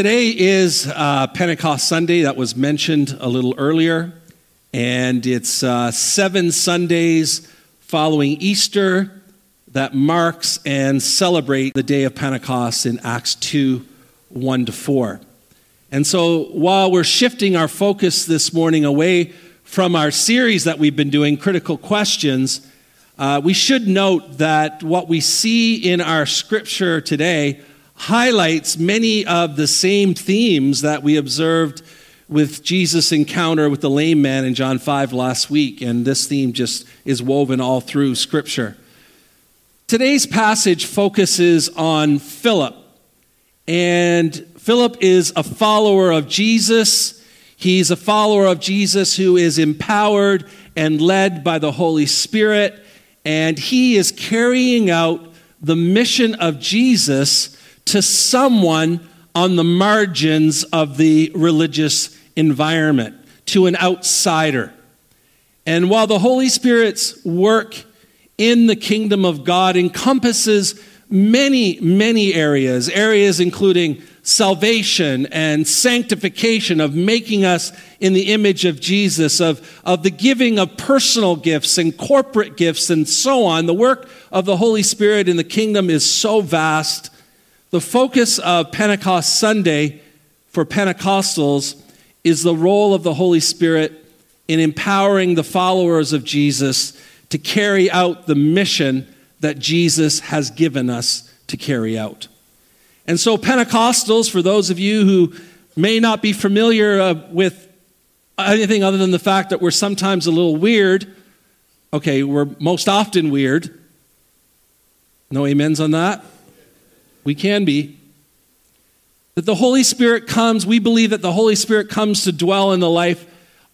Today is uh, Pentecost Sunday, that was mentioned a little earlier, and it's uh, seven Sundays following Easter that marks and celebrate the day of Pentecost in Acts 2 1 to 4. And so while we're shifting our focus this morning away from our series that we've been doing, Critical Questions, uh, we should note that what we see in our scripture today highlights many of the same themes that we observed with Jesus' encounter with the lame man in John 5 last week. And this theme just is woven all through Scripture. Today's passage focuses on Philip. And Philip is a follower of Jesus. He's a follower of Jesus who is empowered and led by the Holy Spirit. And he is carrying out the mission of Jesus to someone on the margins of the religious environment, to an outsider. And while the Holy Spirit's work in the kingdom of God encompasses many, many areas, areas including salvation and sanctification, of making us in the image of Jesus, of, of the giving of personal gifts and corporate gifts and so on. The work of the Holy Spirit in the kingdom is so vast the focus of Pentecost Sunday for Pentecostals is the role of the Holy Spirit in empowering the followers of Jesus to carry out the mission that Jesus has given us to carry out. And so, Pentecostals, for those of you who may not be familiar uh, with anything other than the fact that we're sometimes a little weird, okay, we're most often weird. No amens on that? We can be. That the Holy Spirit comes, we believe that the Holy Spirit comes to dwell in the life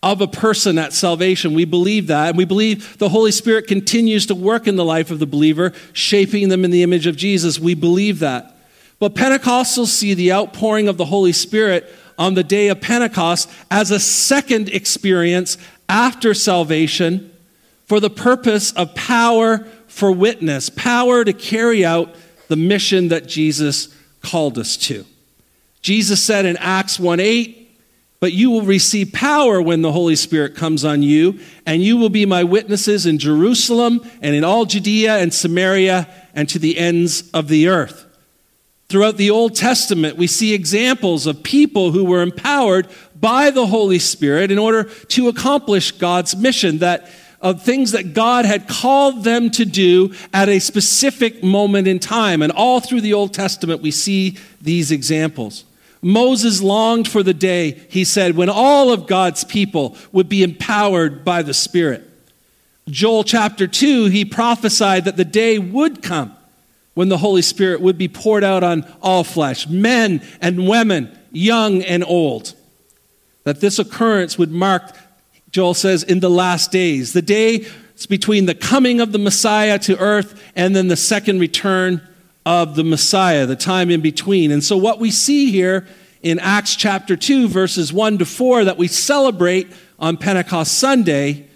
of a person at salvation. We believe that. And we believe the Holy Spirit continues to work in the life of the believer, shaping them in the image of Jesus. We believe that. But Pentecostals see the outpouring of the Holy Spirit on the day of Pentecost as a second experience after salvation for the purpose of power for witness, power to carry out the mission that Jesus called us to. Jesus said in Acts 1 8, but you will receive power when the Holy Spirit comes on you, and you will be my witnesses in Jerusalem and in all Judea and Samaria and to the ends of the earth. Throughout the Old Testament, we see examples of people who were empowered by the Holy Spirit in order to accomplish God's mission that of things that God had called them to do at a specific moment in time. And all through the Old Testament, we see these examples. Moses longed for the day, he said, when all of God's people would be empowered by the Spirit. Joel chapter 2, he prophesied that the day would come when the Holy Spirit would be poured out on all flesh, men and women, young and old. That this occurrence would mark Joel says, in the last days. The day is between the coming of the Messiah to earth and then the second return of the Messiah, the time in between. And so, what we see here in Acts chapter 2, verses 1 to 4, that we celebrate on Pentecost Sunday,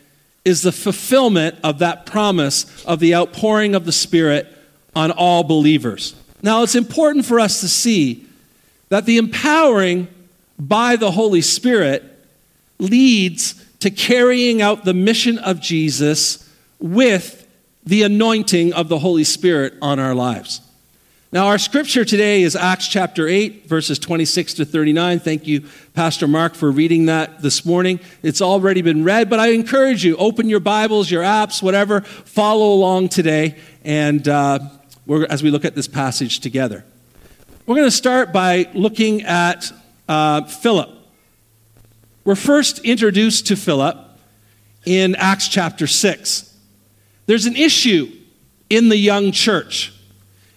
is the fulfillment of that promise of the outpouring of the Spirit on all believers. Now, it's important for us to see that the empowering by the Holy Spirit leads to carrying out the mission of Jesus with the anointing of the Holy Spirit on our lives. Now, our scripture today is Acts chapter 8, verses 26 to 39. Thank you, Pastor Mark, for reading that this morning. It's already been read, but I encourage you, open your Bibles, your apps, whatever, follow along today, and uh, as we look at this passage together. We're going to start by looking at uh, Philip. We're first introduced to Philip in Acts chapter 6. There's an issue in the young church.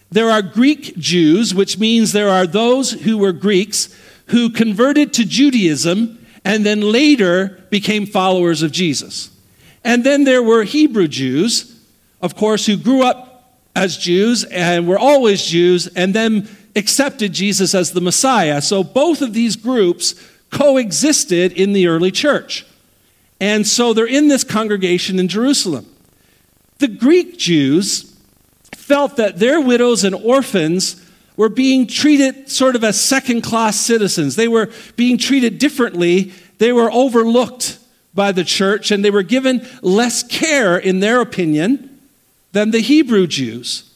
There are Greek Jews, which means there are those who were Greeks who converted to Judaism and then later became followers of Jesus. And then there were Hebrew Jews, of course, who grew up as Jews and were always Jews and then accepted Jesus as the Messiah. So both of these groups coexisted in the early church. And so they're in this congregation in Jerusalem. The Greek Jews felt that their widows and orphans were being treated sort of as second class citizens. They were being treated differently. They were overlooked by the church and they were given less care, in their opinion, than the Hebrew Jews.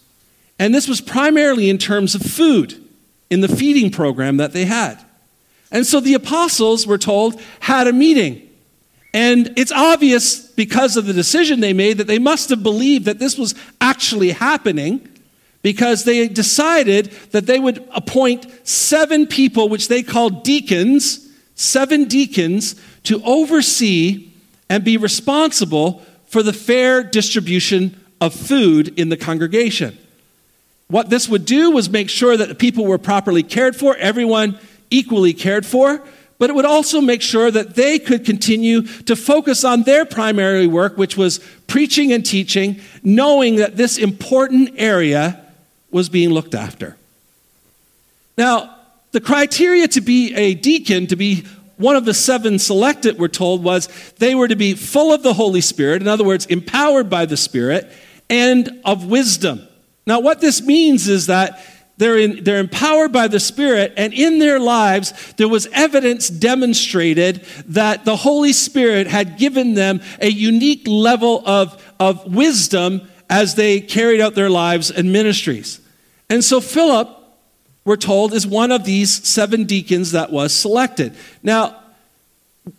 And this was primarily in terms of food in the feeding program that they had. And so the apostles, were told, had a meeting. And it's obvious because of the decision they made that they must have believed that this was actually happening because they decided that they would appoint seven people, which they called deacons, seven deacons, to oversee and be responsible for the fair distribution of food in the congregation. What this would do was make sure that the people were properly cared for, everyone equally cared for, but it would also make sure that they could continue to focus on their primary work, which was preaching and teaching, knowing that this important area was being looked after. Now, the criteria to be a deacon, to be one of the seven selected, we're told, was they were to be full of the Holy Spirit, in other words, empowered by the Spirit, and of wisdom. Now, what this means is that they're, in, they're empowered by the Spirit, and in their lives, there was evidence demonstrated that the Holy Spirit had given them a unique level of, of wisdom as they carried out their lives and ministries. And so Philip, we're told, is one of these seven deacons that was selected. Now,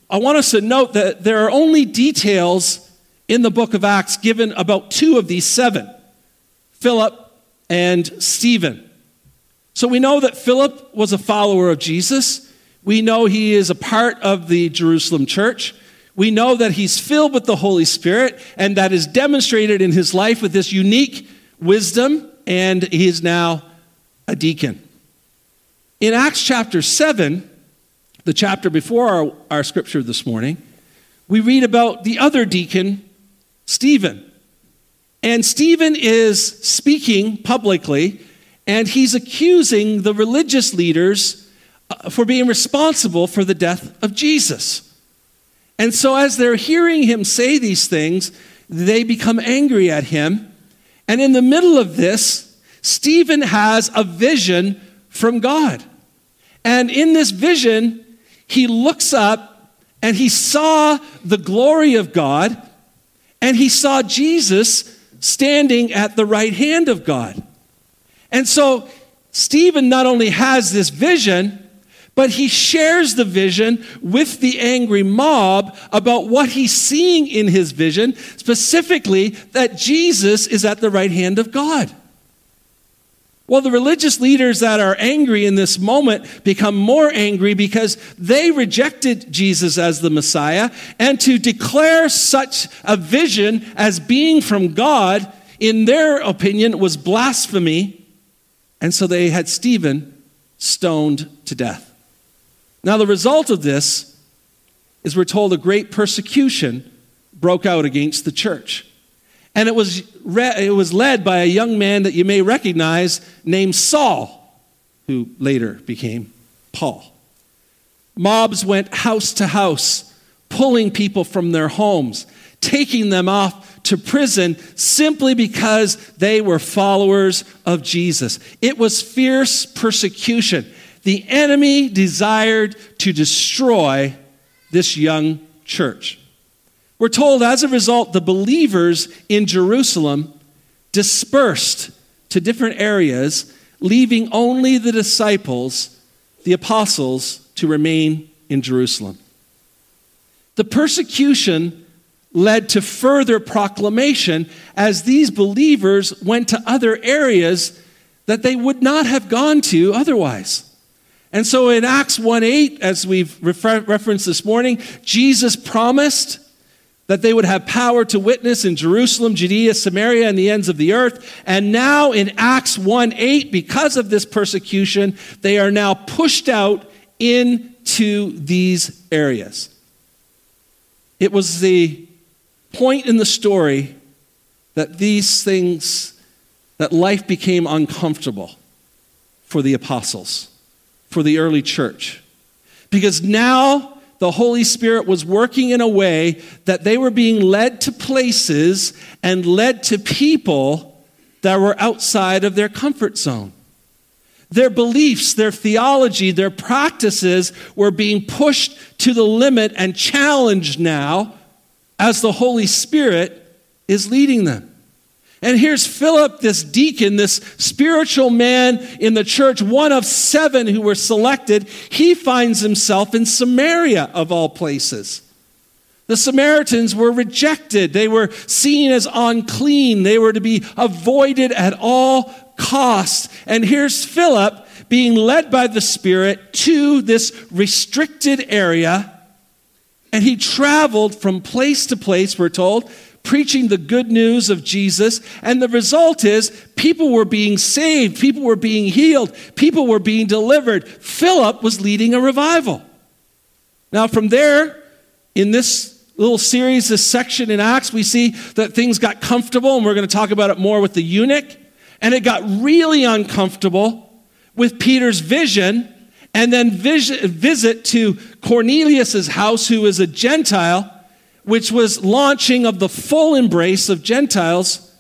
I want us to note that there are only details in the book of Acts given about two of these seven Philip and Stephen. So we know that Philip was a follower of Jesus. We know he is a part of the Jerusalem church. We know that he's filled with the Holy Spirit, and that is demonstrated in his life with this unique wisdom, and he is now a deacon. In Acts chapter 7, the chapter before our, our scripture this morning, we read about the other deacon, Stephen. And Stephen is speaking publicly, and he's accusing the religious leaders uh, for being responsible for the death of Jesus. And so, as they're hearing him say these things, they become angry at him. And in the middle of this, Stephen has a vision from God. And in this vision, he looks up and he saw the glory of God and he saw Jesus standing at the right hand of God. And so, Stephen not only has this vision, but he shares the vision with the angry mob about what he's seeing in his vision, specifically that Jesus is at the right hand of God. Well, the religious leaders that are angry in this moment become more angry because they rejected Jesus as the Messiah, and to declare such a vision as being from God, in their opinion, was blasphemy. And so they had Stephen stoned to death. Now, the result of this is we're told a great persecution broke out against the church. And it was, re- it was led by a young man that you may recognize named Saul, who later became Paul. Mobs went house to house, pulling people from their homes, taking them off to prison simply because they were followers of Jesus. It was fierce persecution the enemy desired to destroy this young church. We're told as a result, the believers in Jerusalem dispersed to different areas, leaving only the disciples, the apostles, to remain in Jerusalem. The persecution led to further proclamation as these believers went to other areas that they would not have gone to otherwise. And so in Acts 1 8, as we've refer- referenced this morning, Jesus promised that they would have power to witness in Jerusalem, Judea, Samaria, and the ends of the earth. And now in Acts 1 8, because of this persecution, they are now pushed out into these areas. It was the point in the story that these things, that life became uncomfortable for the apostles for the early church. Because now the Holy Spirit was working in a way that they were being led to places and led to people that were outside of their comfort zone. Their beliefs, their theology, their practices were being pushed to the limit and challenged now as the Holy Spirit is leading them. And here's Philip, this deacon, this spiritual man in the church, one of seven who were selected. He finds himself in Samaria, of all places. The Samaritans were rejected. They were seen as unclean. They were to be avoided at all costs. And here's Philip being led by the Spirit to this restricted area. And he traveled from place to place, we're told, preaching the good news of Jesus. And the result is people were being saved, people were being healed, people were being delivered. Philip was leading a revival. Now, from there, in this little series, this section in Acts, we see that things got comfortable, and we're going to talk about it more with the eunuch. And it got really uncomfortable with Peter's vision and then visit to Cornelius's house, who is a Gentile which was launching of the full embrace of Gentiles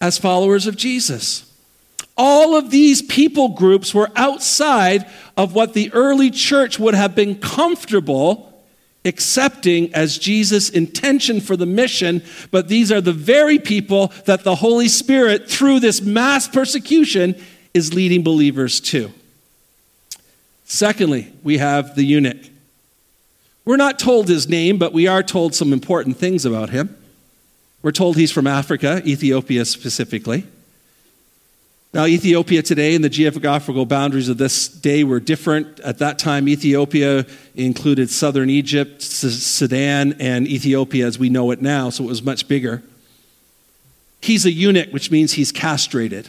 as followers of Jesus. All of these people groups were outside of what the early church would have been comfortable accepting as Jesus' intention for the mission, but these are the very people that the Holy Spirit, through this mass persecution, is leading believers to. Secondly, we have the eunuch. We're not told his name, but we are told some important things about him. We're told he's from Africa, Ethiopia specifically. Now, Ethiopia today and the geographical boundaries of this day were different. At that time, Ethiopia included southern Egypt, Sudan, and Ethiopia as we know it now, so it was much bigger. He's a eunuch, which means he's castrated.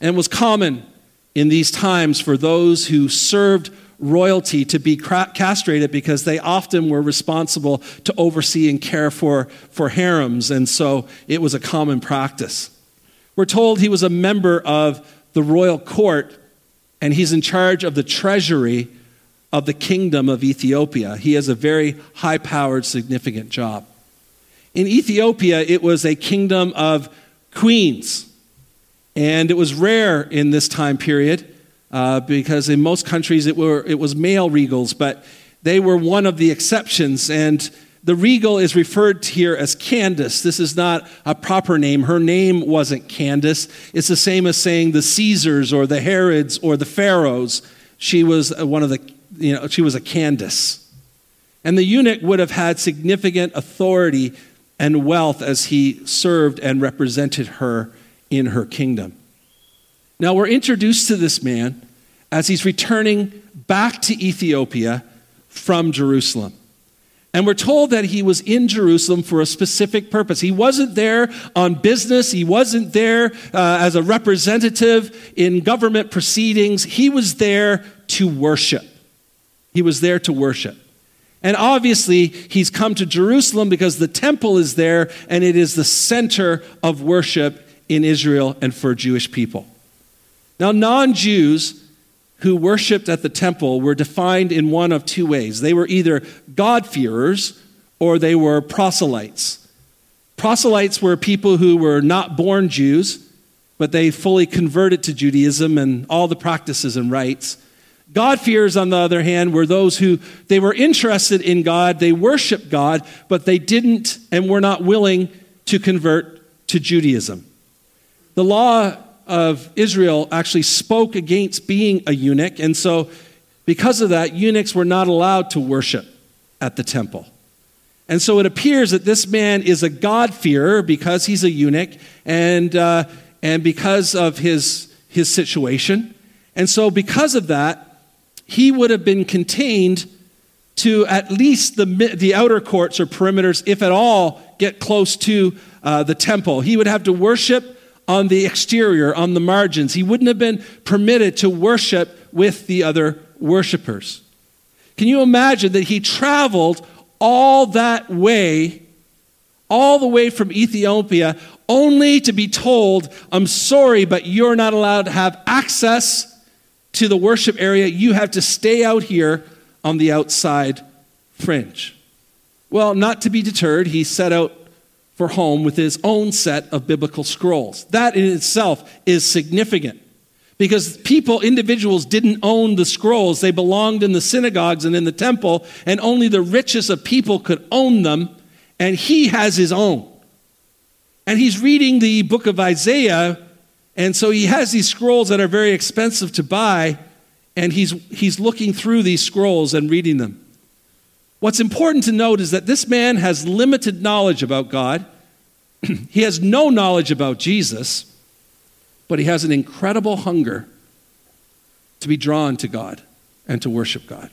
And it was common in these times for those who served royalty to be castrated because they often were responsible to oversee and care for, for harems, and so it was a common practice. We're told he was a member of the royal court and he's in charge of the treasury of the kingdom of Ethiopia. He has a very high powered, significant job. In Ethiopia, it was a kingdom of queens, and it was rare in this time period uh, because in most countries it, were, it was male regals, but they were one of the exceptions. And the regal is referred to here as Candace. This is not a proper name. Her name wasn't Candace. It's the same as saying the Caesars or the Herods or the Pharaohs. She was one of the, you know, she was a Candace. And the eunuch would have had significant authority and wealth as he served and represented her in her kingdom. Now we're introduced to this man as he's returning back to Ethiopia from Jerusalem. And we're told that he was in Jerusalem for a specific purpose. He wasn't there on business, he wasn't there uh, as a representative in government proceedings. He was there to worship. He was there to worship. And obviously, he's come to Jerusalem because the temple is there and it is the center of worship in Israel and for Jewish people. Now, non Jews who worshiped at the temple were defined in one of two ways they were either God-fearers or they were proselytes. Proselytes were people who were not born Jews, but they fully converted to Judaism and all the practices and rites. God-fearers, on the other hand, were those who they were interested in God, they worshiped God, but they didn't and were not willing to convert to Judaism. The law of Israel actually spoke against being a eunuch, and so because of that, eunuchs were not allowed to worship at the temple. And so it appears that this man is a God-fearer because he's a eunuch and, uh, and because of his, his situation. And so, because of that, he would have been contained to at least the, the outer courts or perimeters, if at all, get close to uh, the temple. He would have to worship on the exterior, on the margins. He wouldn't have been permitted to worship with the other worshipers. Can you imagine that he traveled all that way, all the way from Ethiopia, only to be told, I'm sorry, but you're not allowed to have access to the worship area. You have to stay out here on the outside fringe. Well, not to be deterred, he set out for home with his own set of biblical scrolls. That in itself is significant because people, individuals, didn't own the scrolls. They belonged in the synagogues and in the temple, and only the richest of people could own them, and he has his own. And he's reading the book of Isaiah, and so he has these scrolls that are very expensive to buy, and he's, he's looking through these scrolls and reading them. What's important to note is that this man has limited knowledge about God. he has no knowledge about Jesus but he has an incredible hunger to be drawn to God and to worship God.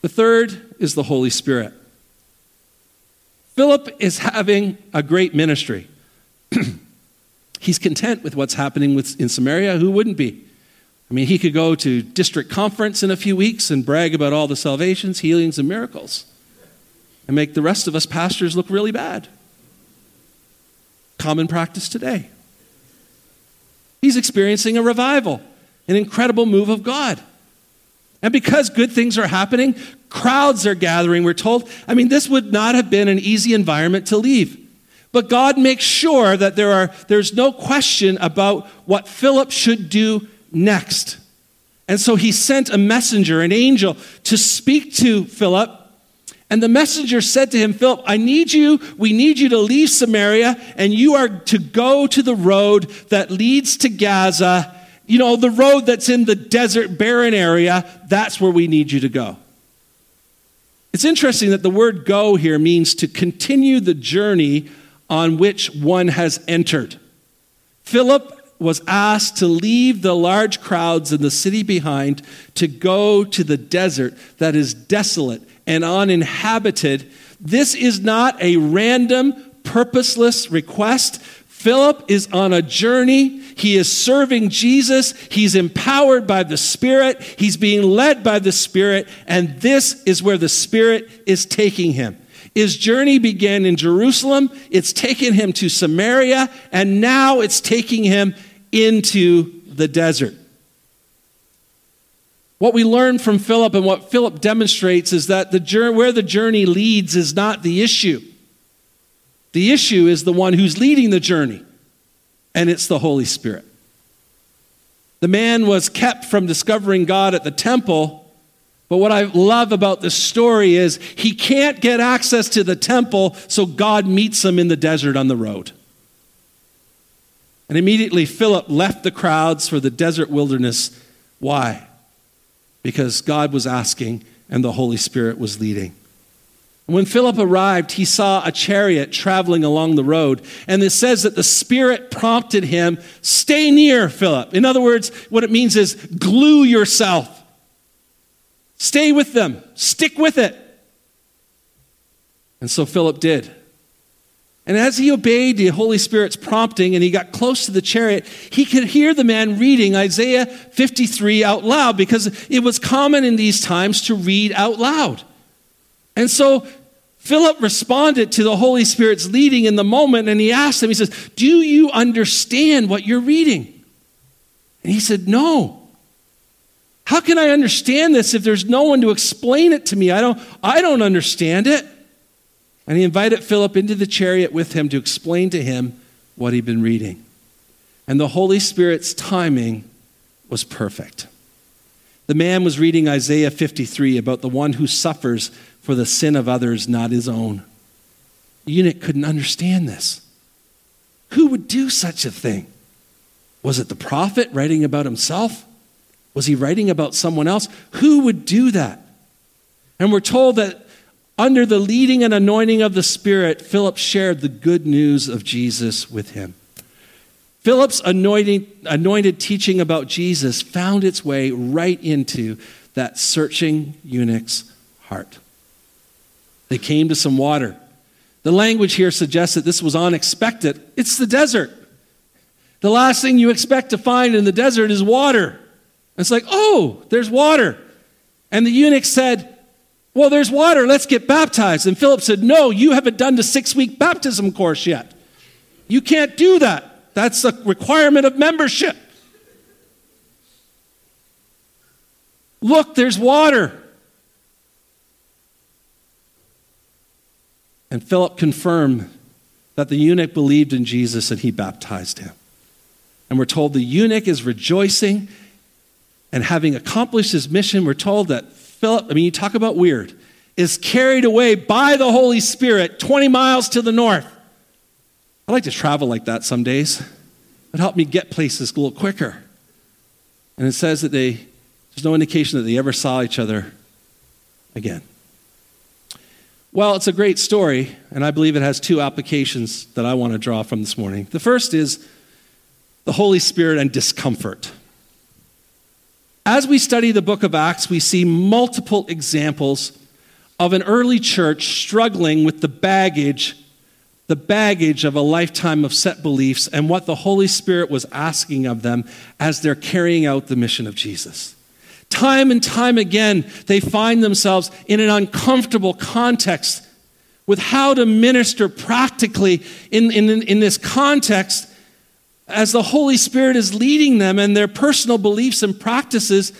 The third is the Holy Spirit. Philip is having a great ministry. He's content with what's happening with, in Samaria. Who wouldn't be? I mean, he could go to district conference in a few weeks and brag about all the salvations, healings, and miracles and make the rest of us pastors look really bad. Common practice today. He's experiencing a revival, an incredible move of God. And because good things are happening, crowds are gathering, we're told. I mean, this would not have been an easy environment to leave. But God makes sure that there are, there's no question about what Philip should do next. And so he sent a messenger, an angel, to speak to Philip and the messenger said to him, Philip, I need you, we need you to leave Samaria, and you are to go to the road that leads to Gaza. You know, the road that's in the desert, barren area, that's where we need you to go. It's interesting that the word go here means to continue the journey on which one has entered. Philip was asked to leave the large crowds in the city behind to go to the desert that is desolate and uninhabited. This is not a random, purposeless request. Philip is on a journey. He is serving Jesus. He's empowered by the Spirit. He's being led by the Spirit. And this is where the Spirit is taking him. His journey began in Jerusalem. It's taken him to Samaria. And now it's taking him into the desert. What we learn from Philip and what Philip demonstrates is that the journey, where the journey leads is not the issue. The issue is the one who's leading the journey, and it's the Holy Spirit. The man was kept from discovering God at the temple, but what I love about this story is he can't get access to the temple, so God meets him in the desert on the road. And immediately Philip left the crowds for the desert wilderness. Why? because God was asking and the Holy Spirit was leading. When Philip arrived, he saw a chariot traveling along the road, and it says that the Spirit prompted him, Stay near, Philip. In other words, what it means is glue yourself. Stay with them, stick with it. And so Philip did. And as he obeyed the Holy Spirit's prompting and he got close to the chariot, he could hear the man reading Isaiah 53 out loud because it was common in these times to read out loud. And so Philip responded to the Holy Spirit's leading in the moment and he asked him, he says, Do you understand what you're reading? And he said, No. How can I understand this if there's no one to explain it to me? I don't, I don't understand it. And he invited Philip into the chariot with him to explain to him what he'd been reading. And the Holy Spirit's timing was perfect. The man was reading Isaiah 53 about the one who suffers for the sin of others, not his own. The eunuch couldn't understand this. Who would do such a thing? Was it the prophet writing about himself? Was he writing about someone else? Who would do that? And we're told that under the leading and anointing of the Spirit, Philip shared the good news of Jesus with him. Philip's anointing, anointed teaching about Jesus found its way right into that searching eunuch's heart. They came to some water. The language here suggests that this was unexpected. It's the desert. The last thing you expect to find in the desert is water. It's like, oh, there's water. And the eunuch said, well, there's water, let's get baptized. And Philip said, No, you haven't done the six week baptism course yet. You can't do that. That's a requirement of membership. Look, there's water. And Philip confirmed that the eunuch believed in Jesus and he baptized him. And we're told the eunuch is rejoicing. And having accomplished his mission, we're told that Philip, I mean, you talk about weird, is carried away by the Holy Spirit 20 miles to the north. I like to travel like that some days. It helped me get places a little quicker. And it says that they, there's no indication that they ever saw each other again. Well, it's a great story, and I believe it has two applications that I want to draw from this morning. The first is the Holy Spirit and discomfort. As we study the book of Acts, we see multiple examples of an early church struggling with the baggage the baggage of a lifetime of set beliefs and what the Holy Spirit was asking of them as they're carrying out the mission of Jesus. Time and time again, they find themselves in an uncomfortable context with how to minister practically in, in, in this context as the Holy Spirit is leading them and their personal beliefs and practices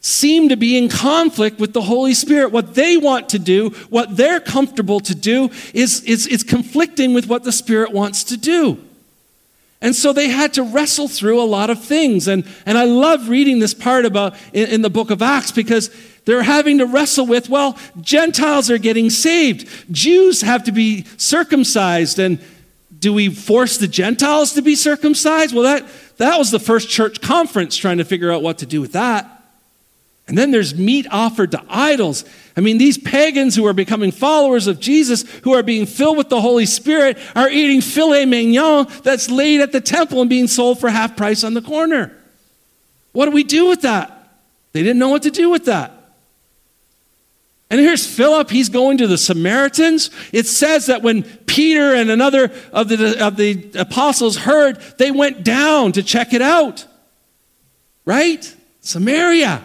seem to be in conflict with the Holy Spirit. What they want to do, what they're comfortable to do, is, is, is conflicting with what the Spirit wants to do. And so they had to wrestle through a lot of things. And, and I love reading this part about in, in the book of Acts because they're having to wrestle with, well, Gentiles are getting saved. Jews have to be circumcised. And do we force the Gentiles to be circumcised? Well, that, that was the first church conference trying to figure out what to do with that. And then there's meat offered to idols. I mean, these pagans who are becoming followers of Jesus, who are being filled with the Holy Spirit, are eating filet mignon that's laid at the temple and being sold for half price on the corner. What do we do with that? They didn't know what to do with that. And here's Philip, he's going to the Samaritans. It says that when Peter and another of the, of the apostles heard, they went down to check it out. Right? Samaria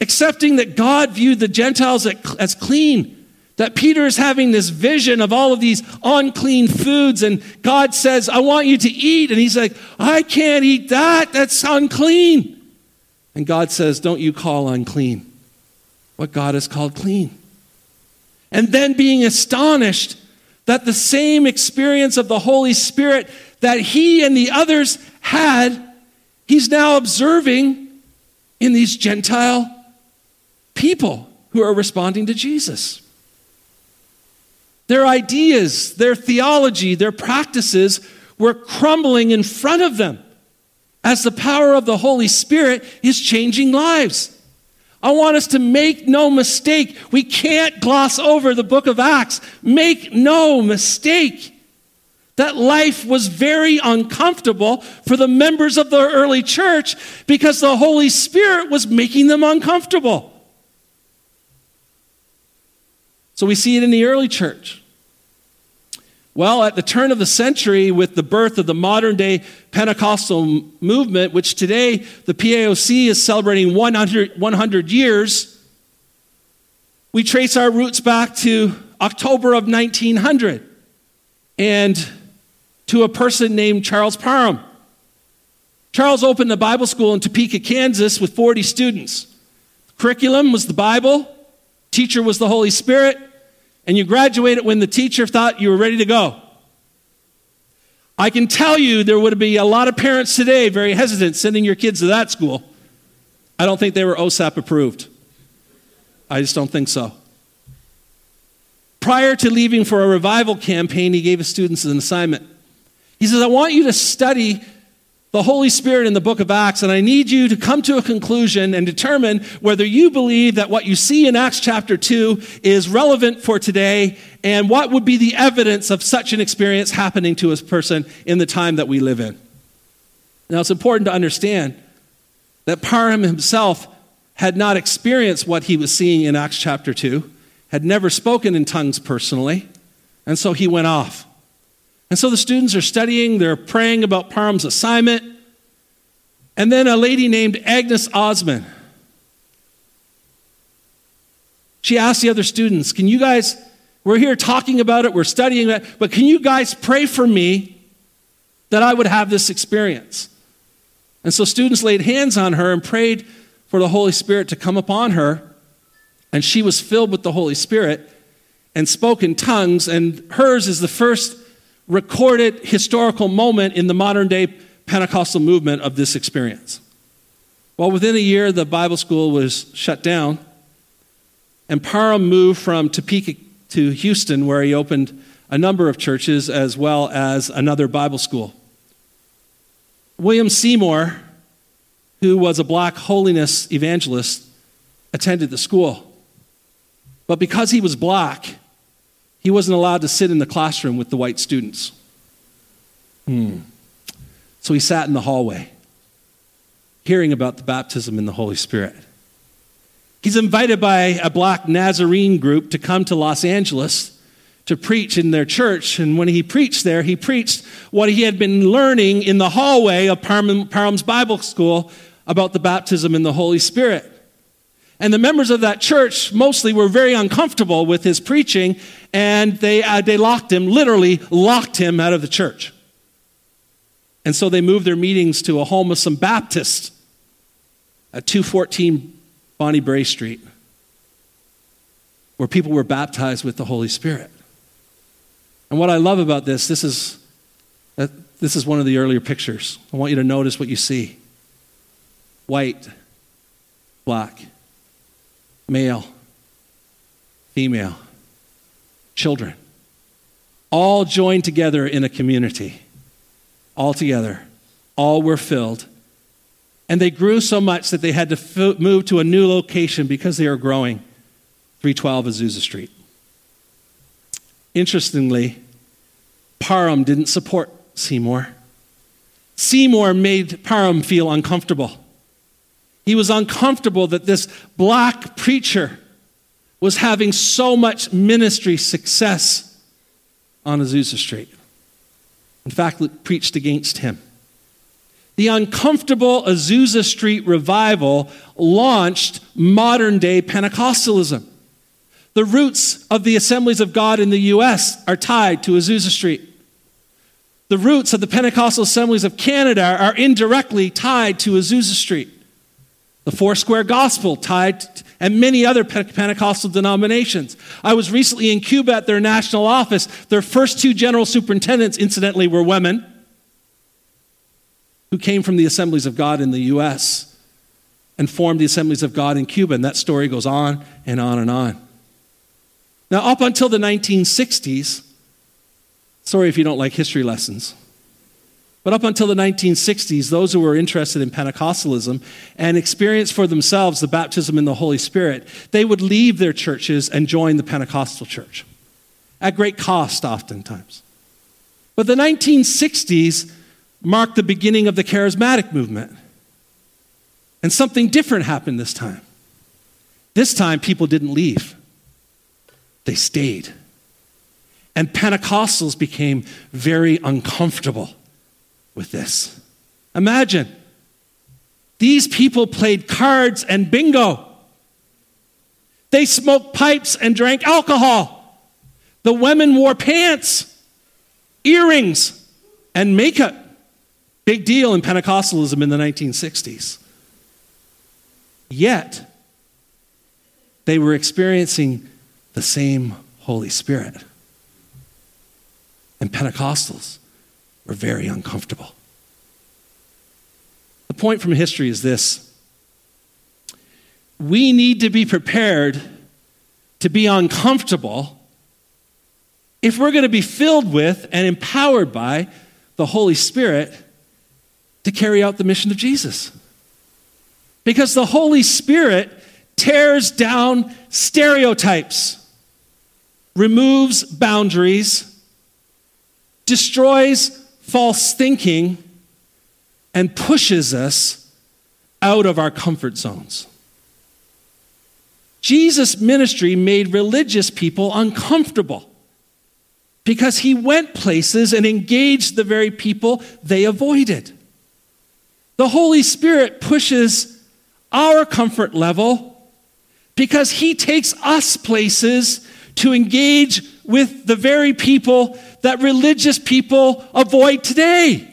accepting that God viewed the Gentiles as clean. That Peter is having this vision of all of these unclean foods, and God says, I want you to eat. And he's like, I can't eat that. That's unclean. And God says, Don't you call unclean what God has called clean. And then being astonished that the same experience of the Holy Spirit that he and the others had, he's now observing in these Gentile people who are responding to Jesus. Their ideas, their theology, their practices were crumbling in front of them as the power of the Holy Spirit is changing lives. I want us to make no mistake. We can't gloss over the book of Acts. Make no mistake. That life was very uncomfortable for the members of the early church because the Holy Spirit was making them uncomfortable. So we see it in the early church. Well, at the turn of the century, with the birth of the modern day Pentecostal movement, which today the PAOC is celebrating 100, 100 years, we trace our roots back to October of 1900 and to a person named Charles Parham. Charles opened a Bible school in Topeka, Kansas with 40 students. curriculum was the Bible, teacher was the Holy Spirit, and you graduated when the teacher thought you were ready to go. I can tell you there would be a lot of parents today very hesitant sending your kids to that school. I don't think they were OSAP approved. I just don't think so. Prior to leaving for a revival campaign, he gave his students an assignment. He says, I want you to study the Holy Spirit in the book of Acts, and I need you to come to a conclusion and determine whether you believe that what you see in Acts chapter 2 is relevant for today and what would be the evidence of such an experience happening to a person in the time that we live in. Now, it's important to understand that Parham himself had not experienced what he was seeing in Acts chapter 2, had never spoken in tongues personally, and so he went off. And so the students are studying, they're praying about Parham's assignment. And then a lady named Agnes Ozman. She asked the other students, Can you guys, we're here talking about it, we're studying it, but can you guys pray for me that I would have this experience? And so students laid hands on her and prayed for the Holy Spirit to come upon her. And she was filled with the Holy Spirit and spoke in tongues. And hers is the first recorded historical moment in the modern day Pentecostal movement of this experience. Well, within a year, the Bible school was shut down, and Parham moved from Topeka to Houston, where he opened a number of churches as well as another Bible school. William Seymour, who was a black holiness evangelist, attended the school. But because he was black, he wasn't allowed to sit in the classroom with the white students. Hmm. So he sat in the hallway, hearing about the baptism in the Holy Spirit. He's invited by a black Nazarene group to come to Los Angeles to preach in their church. And when he preached there, he preached what he had been learning in the hallway of Parham's Bible School about the baptism in the Holy Spirit. And the members of that church mostly were very uncomfortable with his preaching, and they, uh, they locked him, literally locked him out of the church. And so they moved their meetings to a home of some Baptists at 214 Bonnie Brae Street, where people were baptized with the Holy Spirit. And what I love about this, this is, uh, this is one of the earlier pictures. I want you to notice what you see white, black, male, female, children, all joined together in a community. All together. All were filled. And they grew so much that they had to move to a new location because they were growing 312 Azusa Street. Interestingly, Parham didn't support Seymour. Seymour made Parham feel uncomfortable. He was uncomfortable that this black preacher was having so much ministry success on Azusa Street. In fact, preached against him. The uncomfortable Azusa Street revival launched modern day Pentecostalism. The roots of the assemblies of God in the U.S. are tied to Azusa Street. The roots of the Pentecostal assemblies of Canada are indirectly tied to Azusa Street. The Foursquare Gospel tied, and many other Pentecostal denominations. I was recently in Cuba at their national office. Their first two general superintendents, incidentally, were women who came from the assemblies of God in the U.S. and formed the assemblies of God in Cuba. And that story goes on and on and on. Now, up until the 1960s, sorry if you don't like history lessons. But up until the 1960s, those who were interested in Pentecostalism and experienced for themselves the baptism in the Holy Spirit, they would leave their churches and join the Pentecostal church at great cost, oftentimes. But the 1960s marked the beginning of the charismatic movement. And something different happened this time. This time, people didn't leave, they stayed. And Pentecostals became very uncomfortable with this. Imagine these people played cards and bingo. They smoked pipes and drank alcohol. The women wore pants, earrings, and makeup. Big deal in Pentecostalism in the 1960s. Yet, they were experiencing the same Holy Spirit. And Pentecostals very uncomfortable. The point from history is this we need to be prepared to be uncomfortable if we're going to be filled with and empowered by the Holy Spirit to carry out the mission of Jesus. Because the Holy Spirit tears down stereotypes, removes boundaries, destroys false thinking and pushes us out of our comfort zones. Jesus' ministry made religious people uncomfortable because he went places and engaged the very people they avoided. The Holy Spirit pushes our comfort level because he takes us places to engage with the very people that religious people avoid today.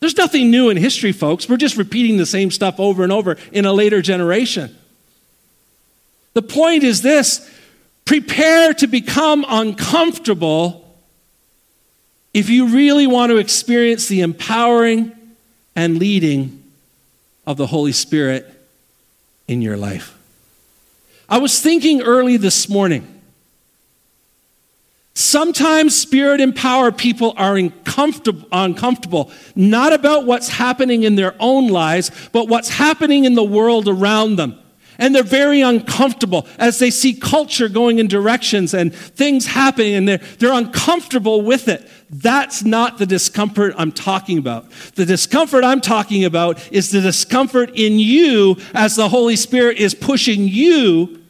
There's nothing new in history, folks. We're just repeating the same stuff over and over in a later generation. The point is this Prepare to become uncomfortable if you really want to experience the empowering and leading of the Holy Spirit in your life. I was thinking early this morning. Sometimes spirit empowered people are uncomfortable, not about what's happening in their own lives, but what's happening in the world around them. And they're very uncomfortable as they see culture going in directions and things happening, and they're, they're uncomfortable with it. That's not the discomfort I'm talking about. The discomfort I'm talking about is the discomfort in you as the Holy Spirit is pushing you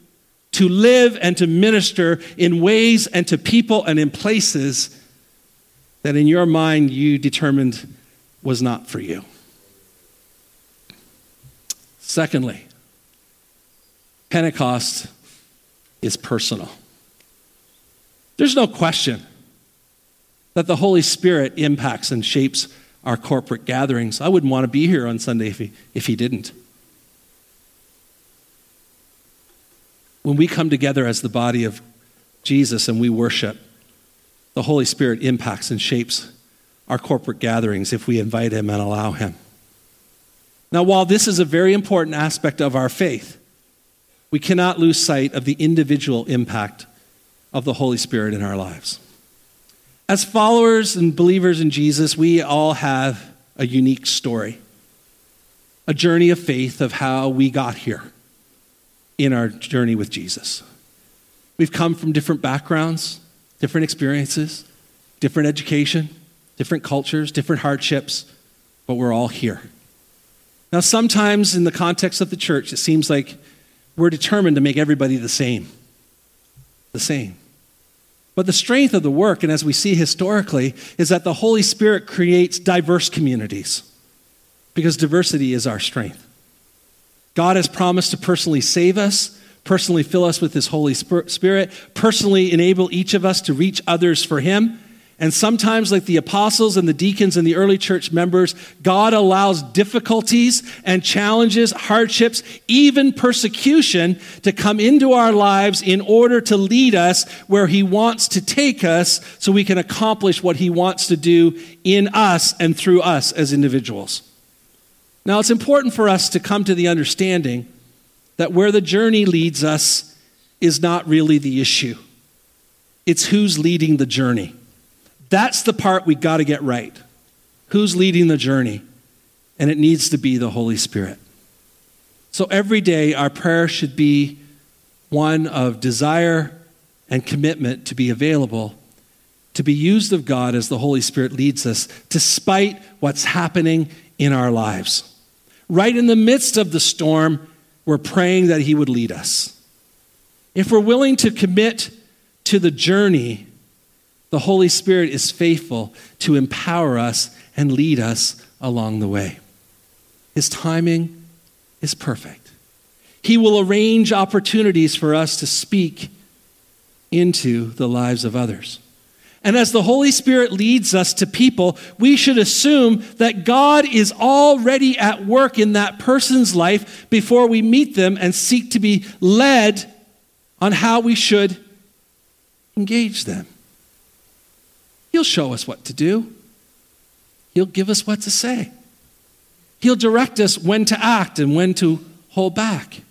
to live and to minister in ways and to people and in places that in your mind you determined was not for you. Secondly, Pentecost is personal. There's no question that the Holy Spirit impacts and shapes our corporate gatherings. I wouldn't want to be here on Sunday if he, if he didn't. When we come together as the body of Jesus and we worship, the Holy Spirit impacts and shapes our corporate gatherings if we invite Him and allow Him. Now, while this is a very important aspect of our faith, we cannot lose sight of the individual impact of the Holy Spirit in our lives. As followers and believers in Jesus, we all have a unique story, a journey of faith of how we got here in our journey with Jesus. We've come from different backgrounds, different experiences, different education, different cultures, different hardships, but we're all here. Now, sometimes in the context of the church, it seems like we're determined to make everybody the same. The same. But the strength of the work, and as we see historically, is that the Holy Spirit creates diverse communities because diversity is our strength. God has promised to personally save us, personally fill us with His Holy Spirit, personally enable each of us to reach others for Him. And sometimes, like the apostles and the deacons and the early church members, God allows difficulties and challenges, hardships, even persecution to come into our lives in order to lead us where He wants to take us so we can accomplish what He wants to do in us and through us as individuals. Now, it's important for us to come to the understanding that where the journey leads us is not really the issue, it's who's leading the journey. That's the part we got to get right. Who's leading the journey? And it needs to be the Holy Spirit. So every day, our prayer should be one of desire and commitment to be available, to be used of God as the Holy Spirit leads us, despite what's happening in our lives. Right in the midst of the storm, we're praying that He would lead us. If we're willing to commit to the journey, the Holy Spirit is faithful to empower us and lead us along the way. His timing is perfect. He will arrange opportunities for us to speak into the lives of others. And as the Holy Spirit leads us to people, we should assume that God is already at work in that person's life before we meet them and seek to be led on how we should engage them. He'll show us what to do, He'll give us what to say. He'll direct us when to act and when to hold back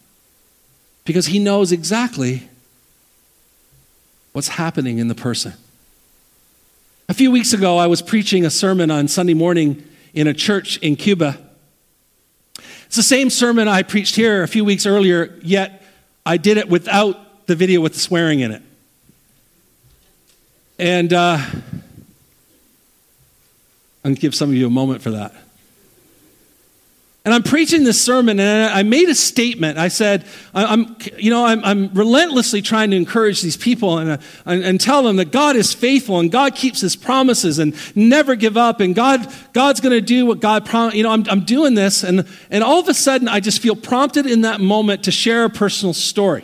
because He knows exactly what's happening in the person. A few weeks ago, I was preaching a sermon on Sunday morning in a church in Cuba. It's the same sermon I preached here a few weeks earlier, yet I did it without the video with the swearing in it. And uh, I'm give some of you a moment for that. And I'm preaching this sermon, and I made a statement. I said, I'm, you know, I'm, I'm relentlessly trying to encourage these people and, uh, and, and, tell them that God is faithful and God keeps his promises and never give up. And God, God's going to do what God promised. You know, I'm, I'm doing this, and, and all of a sudden, I just feel prompted in that moment to share a personal story.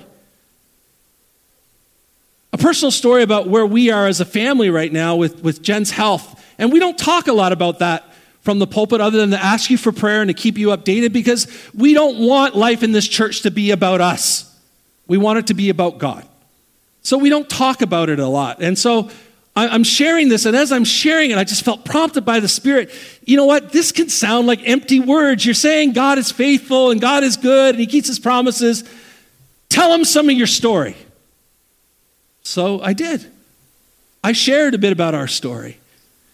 A personal story about where we are as a family right now with, with Jen's health and we don't talk a lot about that from the pulpit other than to ask you for prayer and to keep you updated because we don't want life in this church to be about us. We want it to be about God. So we don't talk about it a lot. And so I'm sharing this, and as I'm sharing it, I just felt prompted by the Spirit. You know what? This can sound like empty words. You're saying God is faithful and God is good and He keeps His promises. Tell Him some of your story. So I did. I shared a bit about our story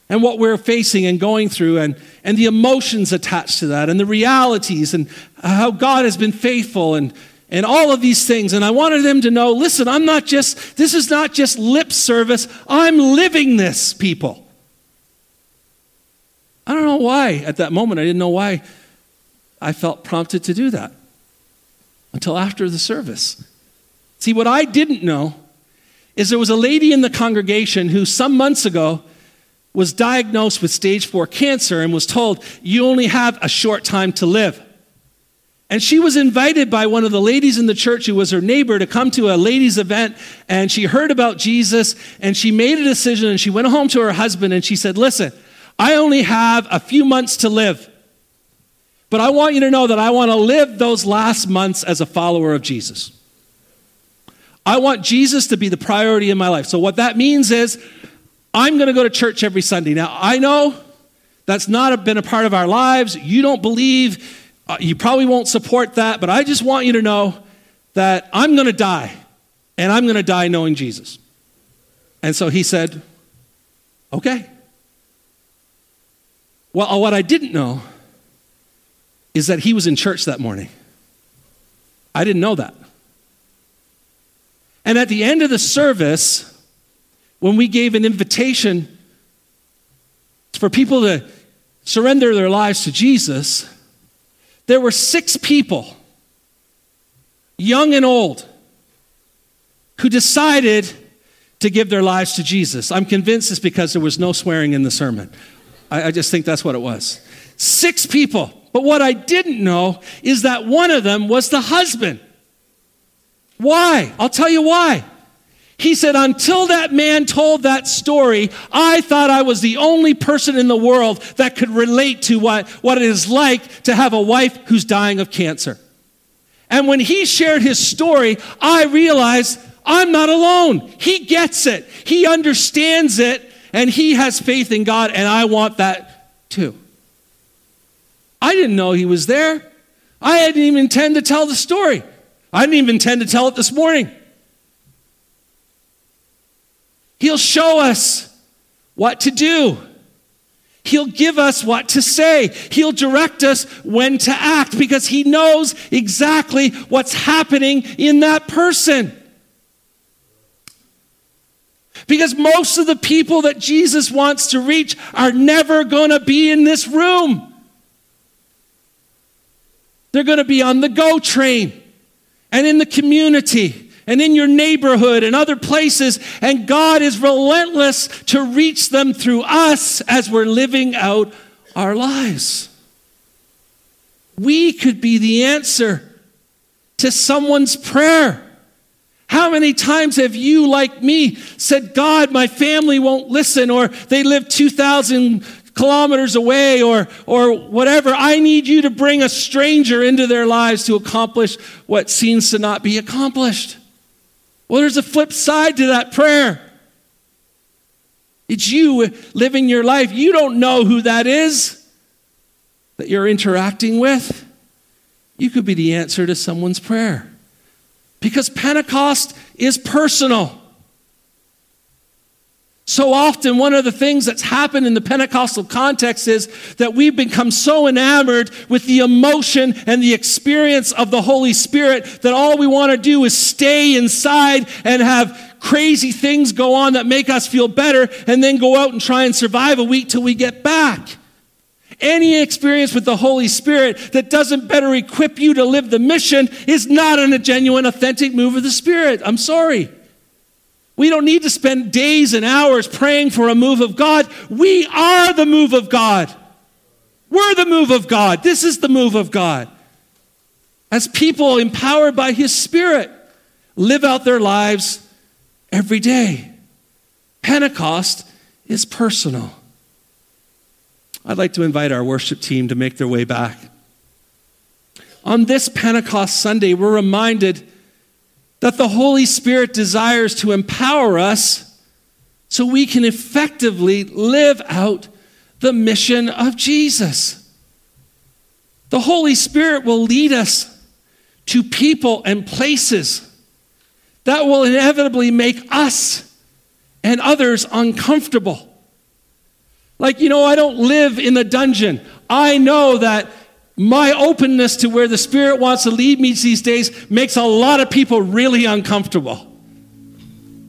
and what we're facing and going through and, and the emotions attached to that and the realities and how God has been faithful and, and all of these things. And I wanted them to know listen, I'm not just, this is not just lip service, I'm living this, people. I don't know why at that moment, I didn't know why I felt prompted to do that until after the service. See, what I didn't know is there was a lady in the congregation who some months ago was diagnosed with stage four cancer and was told, You only have a short time to live. And she was invited by one of the ladies in the church who was her neighbor to come to a ladies' event. And she heard about Jesus and she made a decision and she went home to her husband and she said, Listen, I only have a few months to live. But I want you to know that I want to live those last months as a follower of Jesus. I want Jesus to be the priority in my life. So, what that means is, I'm going to go to church every Sunday. Now, I know that's not been a part of our lives. You don't believe, uh, you probably won't support that, but I just want you to know that I'm going to die, and I'm going to die knowing Jesus. And so he said, Okay. Well, what I didn't know is that he was in church that morning. I didn't know that. And at the end of the service, when we gave an invitation for people to surrender their lives to Jesus, there were six people, young and old, who decided to give their lives to Jesus. I'm convinced it's because there was no swearing in the sermon. I, I just think that's what it was. Six people. But what I didn't know is that one of them was the husband. Why? I'll tell you why. He said, Until that man told that story, I thought I was the only person in the world that could relate to what, what it is like to have a wife who's dying of cancer. And when he shared his story, I realized I'm not alone. He gets it, he understands it, and he has faith in God, and I want that too. I didn't know he was there. I didn't even intend to tell the story. I didn't even intend to tell it this morning. He'll show us what to do. He'll give us what to say. He'll direct us when to act because he knows exactly what's happening in that person. Because most of the people that Jesus wants to reach are never going to be in this room. They're going to be on the go train and in the community and in your neighborhood and other places. And God is relentless to reach them through us as we're living out our lives. We could be the answer to someone's prayer. How many times have you, like me, said, God, my family won't listen, or they live 2,000 kilometers away or, or whatever. I need you to bring a stranger into their lives to accomplish what seems to not be accomplished. Well, there's a flip side to that prayer. It's you living your life. You don't know who that is that you're interacting with. You could be the answer to someone's prayer. Because Pentecost is personal. So often, one of the things that's happened in the Pentecostal context is that we've become so enamored with the emotion and the experience of the Holy Spirit that all we want to do is stay inside and have crazy things go on that make us feel better and then go out and try and survive a week till we get back. Any experience with the Holy Spirit that doesn't better equip you to live the mission is not a genuine, authentic move of the Spirit. I'm sorry. We don't need to spend days and hours praying for a move of God. We are the move of God. We're the move of God. This is the move of God. As people empowered by His Spirit live out their lives every day. Pentecost is personal. I'd like to invite our worship team to make their way back. On this Pentecost Sunday, we're reminded that the Holy Spirit desires to empower us so we can effectively live out the mission of Jesus. The Holy Spirit will lead us to people and places that will inevitably make us and others uncomfortable. Like, you know, I don't live in the dungeon. I know that my openness to where the Spirit wants to lead me these days makes a lot of people really uncomfortable.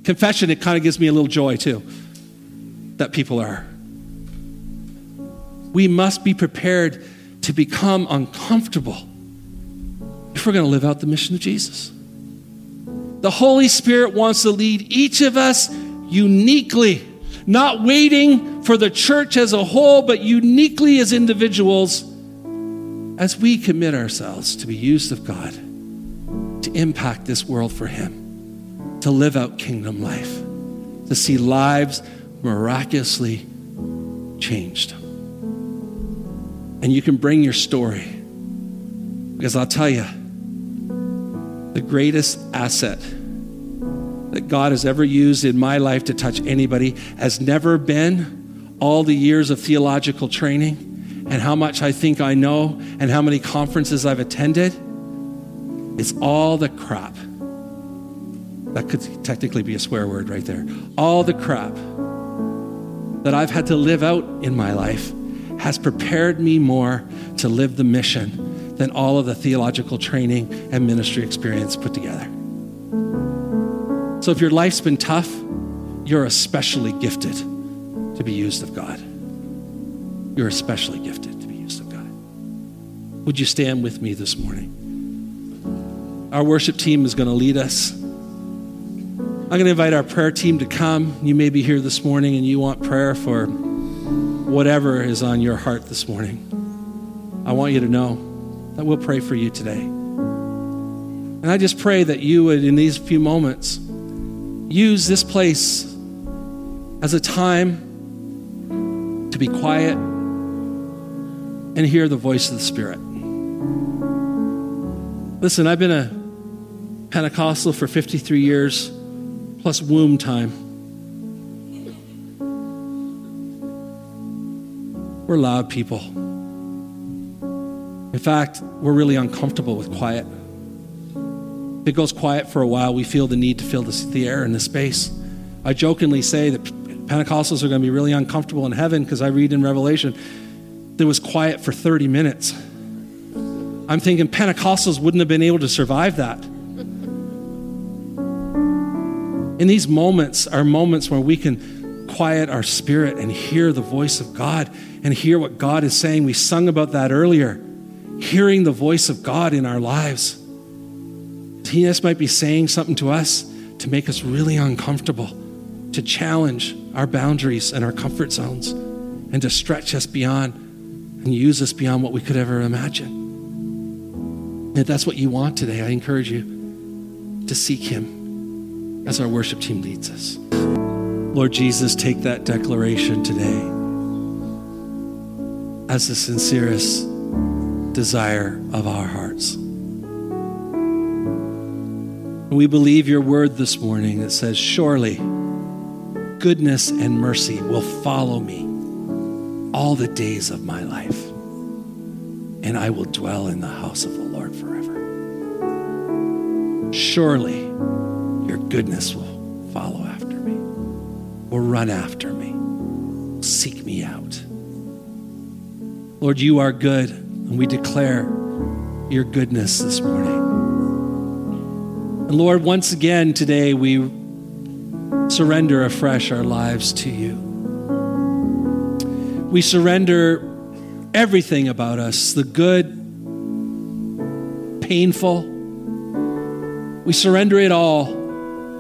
Confession, it kind of gives me a little joy too that people are. We must be prepared to become uncomfortable if we're going to live out the mission of Jesus. The Holy Spirit wants to lead each of us uniquely, not waiting for the church as a whole, but uniquely as individuals as we commit ourselves to be used of God to impact this world for Him, to live out kingdom life, to see lives miraculously changed. And you can bring your story. Because I'll tell you, the greatest asset that God has ever used in my life to touch anybody has never been all the years of theological training and how much I think I know and how many conferences I've attended. It's all the crap. That could technically be a swear word right there. All the crap that I've had to live out in my life has prepared me more to live the mission than all of the theological training and ministry experience put together. So if your life's been tough, you're especially gifted to be used of God. You're especially gifted to be used of God. Would you stand with me this morning? Our worship team is going to lead us. I'm going to invite our prayer team to come. You may be here this morning and you want prayer for whatever is on your heart this morning, I want you to know that we'll pray for you today. And I just pray that you would, in these few moments, use this place as a time to be quiet and hear the voice of the Spirit. Listen, I've been a Pentecostal for 53 years, plus womb time. We're loud people. In fact, we're really uncomfortable with quiet. If it goes quiet for a while, we feel the need to fill this, the air in the space. I jokingly say that Pentecostals are going to be really uncomfortable in heaven because I read in Revelation there was quiet for 30 minutes. I'm thinking Pentecostals wouldn't have been able to survive that. In these moments are moments where we can quiet our spirit and hear the voice of God and hear what God is saying. We sung about that earlier. Hearing the voice of God in our lives. He just might be saying something to us to make us really uncomfortable, to challenge our boundaries and our comfort zones, and to stretch us beyond and use us beyond what we could ever imagine. If that's what you want today, I encourage you to seek Him as our worship team leads us. Lord Jesus, take that declaration today as the sincerest desire of our hearts. We believe your word this morning that says, Surely goodness and mercy will follow me all the days of my life, and I will dwell in the house of the Lord forever. Surely your goodness will follow after me, will run after me, seek me out. Lord, you are good, and we declare your goodness this morning. And Lord, once again today we surrender afresh our lives to you. We surrender everything about us the good, painful. We surrender it all